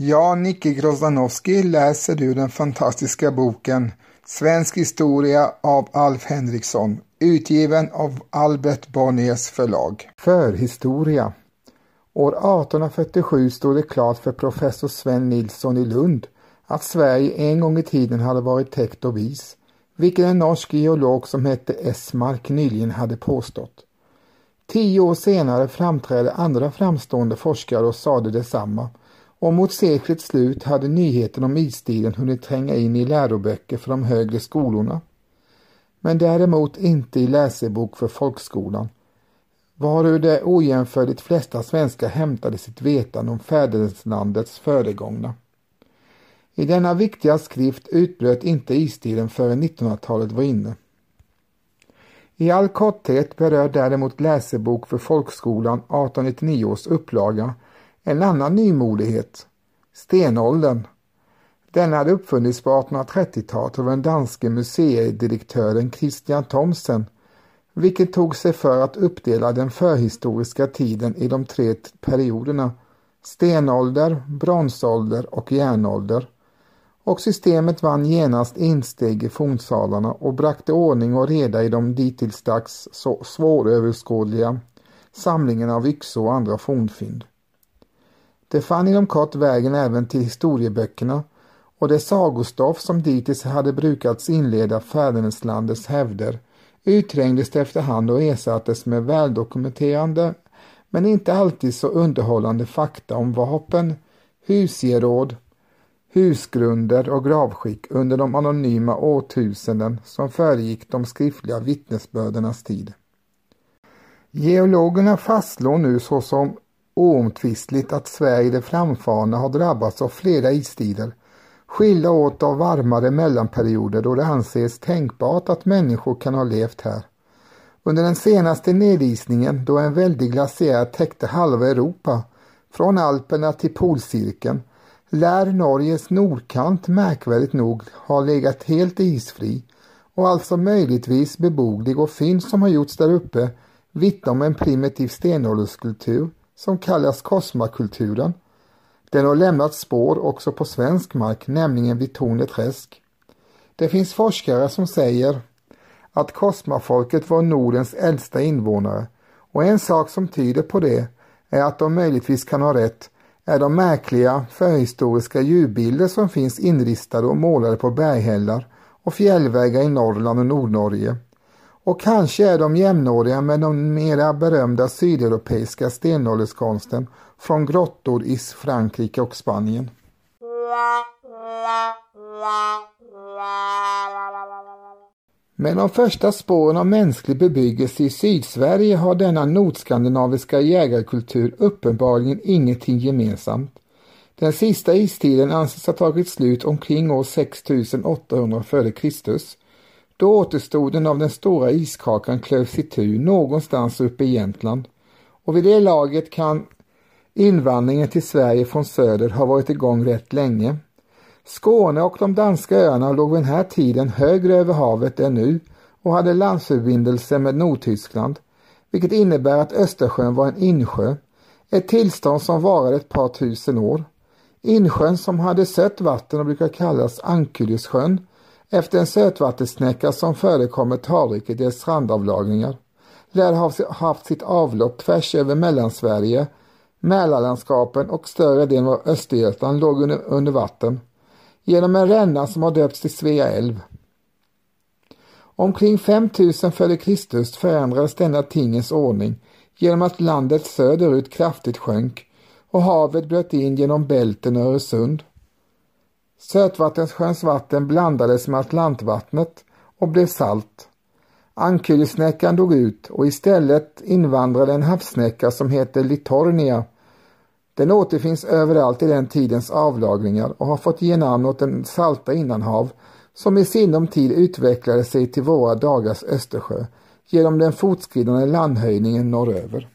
Ja, Nicke Grozdanowski, läser ur den fantastiska boken Svensk historia av Alf Henriksson, utgiven av Albert Bonniers förlag. Förhistoria År 1847 stod det klart för professor Sven Nilsson i Lund att Sverige en gång i tiden hade varit täckt av is, vilket en norsk geolog som hette Esmark nyligen hade påstått. Tio år senare framträdde andra framstående forskare och sade detsamma och mot seklets slut hade nyheten om istiden hunnit tränga in i läroböcker för de högre skolorna. Men däremot inte i läsebok för folkskolan, varur de ojämförligt flesta svenskar hämtade sitt vetande om fäderneslandets föregångna. I denna viktiga skrift utbröt inte istiden förrän 1900-talet var inne. I all korthet berör däremot läsebok för folkskolan 1899 års upplaga en annan nymodighet, stenåldern. Denna hade uppfunnits på 1830-talet av den danske museidirektören Christian Thomsen, vilket tog sig för att uppdela den förhistoriska tiden i de tre perioderna stenålder, bronsålder och järnålder. Och systemet vann genast insteg i fornsalarna och bragte ordning och reda i de dittills dags så svåröverskådliga samlingarna av yxor och andra fornfynd. Det fann inom kort vägen även till historieböckerna och det sagostoff som dittills hade brukats inleda fäderneslandets hävder utträngdes efterhand och ersattes med väldokumenterande men inte alltid så underhållande fakta om vapen, husgeråd, husgrunder och gravskick under de anonyma årtusenden som föregick de skriftliga vittnesbördernas tid. Geologerna fastslår nu såsom oomtvistligt att Sverige det framfarna har drabbats av flera istider, skilda åt av varmare mellanperioder då det anses tänkbart att människor kan ha levt här. Under den senaste nedisningen då en väldig glaciär täckte halva Europa, från Alperna till polcirkeln, lär Norges nordkant märkvärdigt nog ha legat helt isfri och alltså möjligtvis beboglig och fynd som har gjorts där uppe vittnar om en primitiv stenålderskultur som kallas kosmakulturen. Den har lämnat spår också på svensk mark, nämligen vid Torneträsk. Det finns forskare som säger att kosmafolket var Nordens äldsta invånare och en sak som tyder på det är att de möjligtvis kan ha rätt är de märkliga förhistoriska djurbilder som finns inristade och målade på berghällar och fjällvägar i Norrland och Nordnorge och kanske är de jämnåriga med den mera berömda sydeuropeiska stenålderskonsten från grottor i Frankrike och Spanien. Med de första spåren av mänsklig bebyggelse i Sydsverige har denna nordskandinaviska jägarkultur uppenbarligen ingenting gemensamt. Den sista istiden anses ha tagit slut omkring år 6800 f.Kr då återstoden av den stora iskakan klövs itu någonstans uppe i Jämtland och vid det laget kan invandringen till Sverige från söder ha varit igång rätt länge. Skåne och de danska öarna låg vid den här tiden högre över havet än nu och hade landsförbindelse med Nordtyskland, vilket innebär att Östersjön var en insjö, ett tillstånd som varade ett par tusen år. Insjön som hade sött vatten och brukar kallas Ankylussjön efter en sötvattensnäcka som förekommer talrik i dess strandavlagringar lär ha haft sitt avlopp tvärs över Mellansverige, Mälarlandskapen och större delen av Östergötland låg under, under vatten genom en ränna som har döpts till Svea älv. Omkring 5000 f.Kr. förändrades denna tingens ordning genom att landet söderut kraftigt sjönk och havet bröt in genom Bälten och Öresund. Sötvattensjöns vatten blandades med Atlantvattnet och blev salt. Ankylsnäckan dog ut och istället invandrade en havssnäcka som heter Litornia. Den återfinns överallt i den tidens avlagringar och har fått ge namn åt den salta innanhav som i sinom tid utvecklade sig till våra dagars Östersjö genom den fortskridande landhöjningen norröver.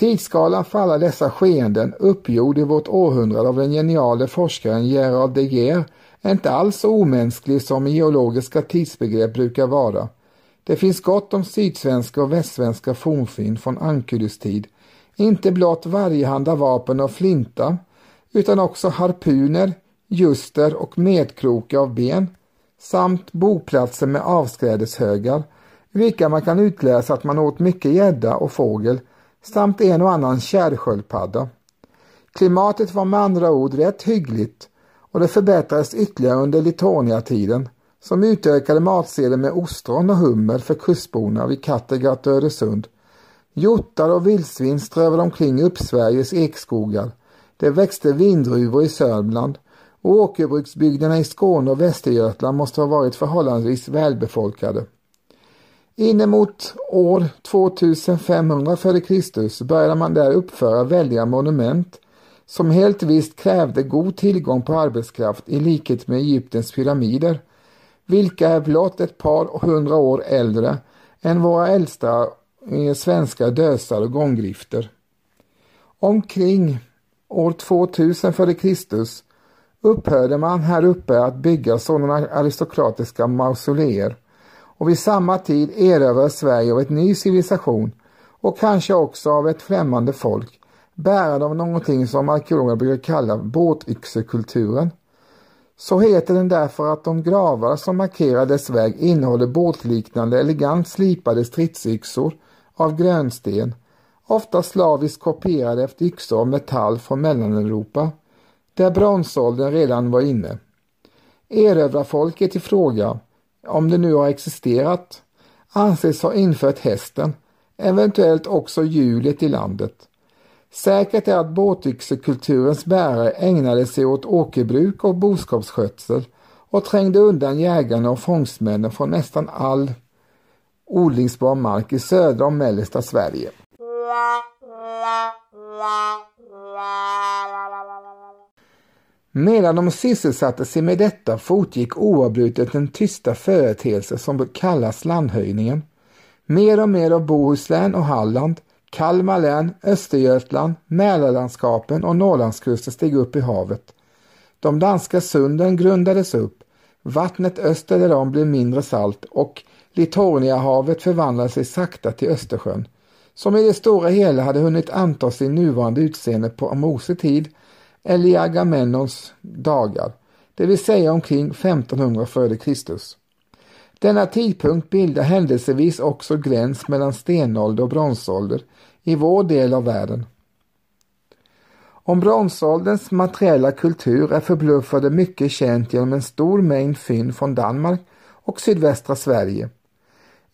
Tidsskalan för alla dessa skeenden uppgjord i vårt århundrade av den geniale forskaren Gerard de Geer är inte alls så omänsklig som geologiska tidsbegrepp brukar vara. Det finns gott om sydsvenska och västsvenska fornfynd från Ankylus tid, inte blott varjehanda vapen och flinta, utan också harpuner, juster och medkrokar av ben samt boplatser med avskrädeshögar, vilka man kan utläsa att man åt mycket gädda och fågel samt en och annan kärrsköldpadda. Klimatet var med andra ord rätt hyggligt och det förbättrades ytterligare under litoniatiden som utökade matsedeln med ostron och hummer för kustborna vid Kattegatt och Öresund. Hjortar och vildsvin strövade omkring i Uppsveriges ekskogar. Det växte vindruvor i Sörmland och åkerbruksbygderna i Skåne och Västergötland måste ha varit förhållandevis välbefolkade. Inemot år 2500 f.Kr. började man där uppföra väldiga monument som helt visst krävde god tillgång på arbetskraft i likhet med Egyptens pyramider, vilka är blott ett par hundra år äldre än våra äldsta eh, svenska dösar och gånggrifter. Omkring år 2000 f.Kr. upphörde man här uppe att bygga sådana aristokratiska mausoleer och vid samma tid erövrades Sverige av ett ny civilisation och kanske också av ett främmande folk bärande av någonting som arkeologer brukar kalla båtyxekulturen. Så heter den därför att de gravar som markerar dess väg innehåller båtliknande elegant slipade stridsyxor av grönsten, ofta slaviskt kopierade efter yxor av metall från Mellaneuropa, där bronsåldern redan var inne. Erövrarfolket i fråga, om det nu har existerat, anses ha infört hästen, eventuellt också hjulet i landet. Säkert är att båtyxekulturens bärare ägnade sig åt åkerbruk och boskapsskötsel och trängde undan jägarna och fångstmännen från nästan all odlingsbar mark i södra och mellersta Sverige. Medan de sysselsatte sig med detta fortgick oavbrutet den tysta företeelse som kallas landhöjningen. Mer och mer av Bohuslän och Halland Kalmar län, Östergötland, Mälarlandskapen och Norrlandskusten steg upp i havet. De danska sunden grundades upp, vattnet öster därom blev mindre salt och Litorniahavet förvandlade sig sakta till Östersjön, som i det stora hela hade hunnit anta sin nuvarande utseende på Mose tid eller i Agamemnons dagar, det vill säga omkring 1500 f.Kr. Denna tidpunkt bildar händelsevis också gräns mellan stenålder och bronsålder i vår del av världen. Om bronsålderns materiella kultur är förbluffande mycket känt genom en stor mängd fynd från Danmark och sydvästra Sverige.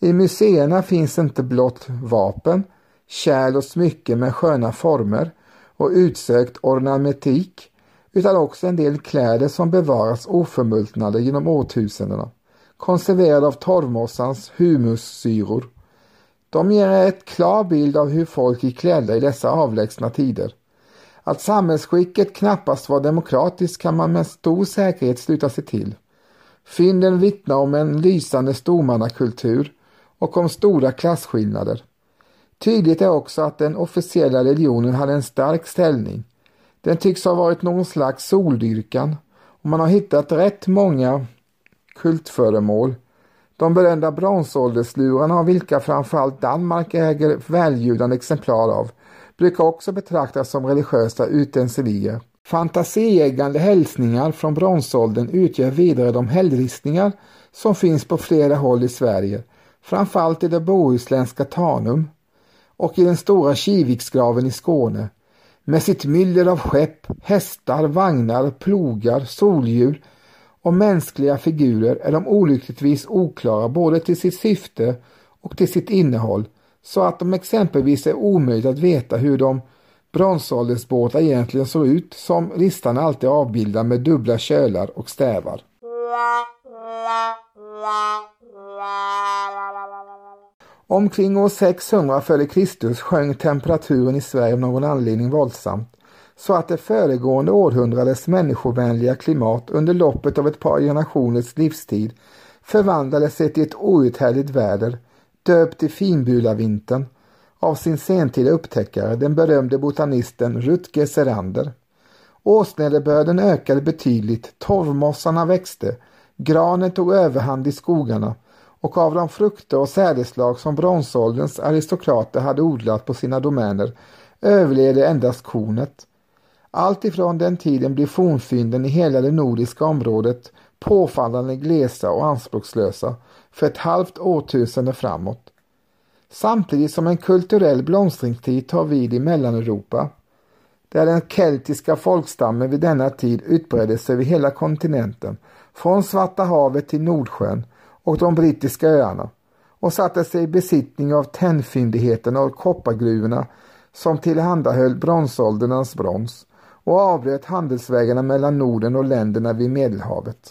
I museerna finns inte blott vapen, kärl och smycken med sköna former och utsökt ornamentik utan också en del kläder som bevaras oförmultnade genom årtusendena Konserverade av torvmossans humussyror. De ger ett klar bild av hur folk gick klädda i dessa avlägsna tider. Att samhällsskicket knappast var demokratiskt kan man med stor säkerhet sluta sig till. Fynden vittnar om en lysande stormannakultur och om stora klasskillnader. Tydligt är också att den officiella religionen hade en stark ställning. Den tycks ha varit någon slags soldyrkan och man har hittat rätt många kultföremål. De berömda bronsålderslurarna av vilka framförallt Danmark äger väljudande exemplar av brukar också betraktas som religiösa utensilier. Fantasieggande hälsningar från bronsåldern utgör vidare de hällristningar som finns på flera håll i Sverige, framförallt i det bohuslänska Tanum och i den stora Kiviksgraven i Skåne med sitt myller av skepp, hästar, vagnar, plogar, soldjur, och mänskliga figurer är de olyckligtvis oklara både till sitt syfte och till sitt innehåll så att de exempelvis är omöjligt att veta hur de bronsåldersbåtar egentligen såg ut som listan alltid avbildar med dubbla kölar och stävar. Omkring år 600 f.Kr. sjönk temperaturen i Sverige av någon anledning våldsamt så att det föregående århundradets människovänliga klimat under loppet av ett par generationers livstid förvandlade sig till ett outhärdligt väder, döpt till finbulavintern av sin sentida upptäckare, den berömde botanisten Rutger Serander. Åsnederbörden ökade betydligt, torvmossarna växte, granen tog överhand i skogarna och av de frukter och sädeslag som bronsålderns aristokrater hade odlat på sina domäner överlevde endast kornet. Allt ifrån den tiden blir fornfynden i hela det nordiska området påfallande glesa och anspråkslösa för ett halvt årtusende framåt. Samtidigt som en kulturell blomstringstid tar vid i Mellaneuropa, där den keltiska folkstammen vid denna tid utbredde sig över hela kontinenten, från Svarta havet till Nordsjön och de brittiska öarna och satte sig i besittning av tennfyndigheterna och koppargruvorna som tillhandahöll bronsålderns brons och avbröt handelsvägarna mellan Norden och länderna vid Medelhavet.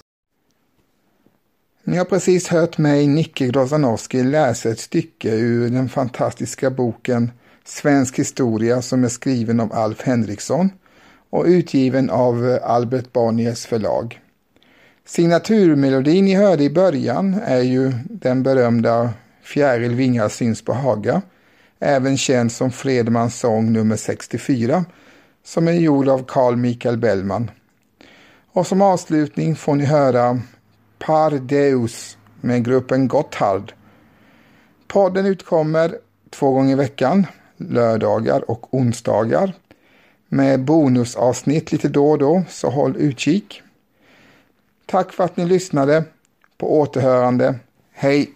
Ni har precis hört mig, Nicke Grozanowski, läsa ett stycke ur den fantastiska boken Svensk historia som är skriven av Alf Henriksson och utgiven av Albert Bonniers förlag. Signaturmelodin ni hörde i början är ju den berömda Fjäril vingar syns på Haga, även känd som Fredmans sång nummer 64, som är gjord av Carl Michael Bellman. Och som avslutning får ni höra Par Deus med gruppen Gotthard. Podden utkommer två gånger i veckan, lördagar och onsdagar, med bonusavsnitt lite då och då, så håll utkik. Tack för att ni lyssnade. På återhörande. Hej!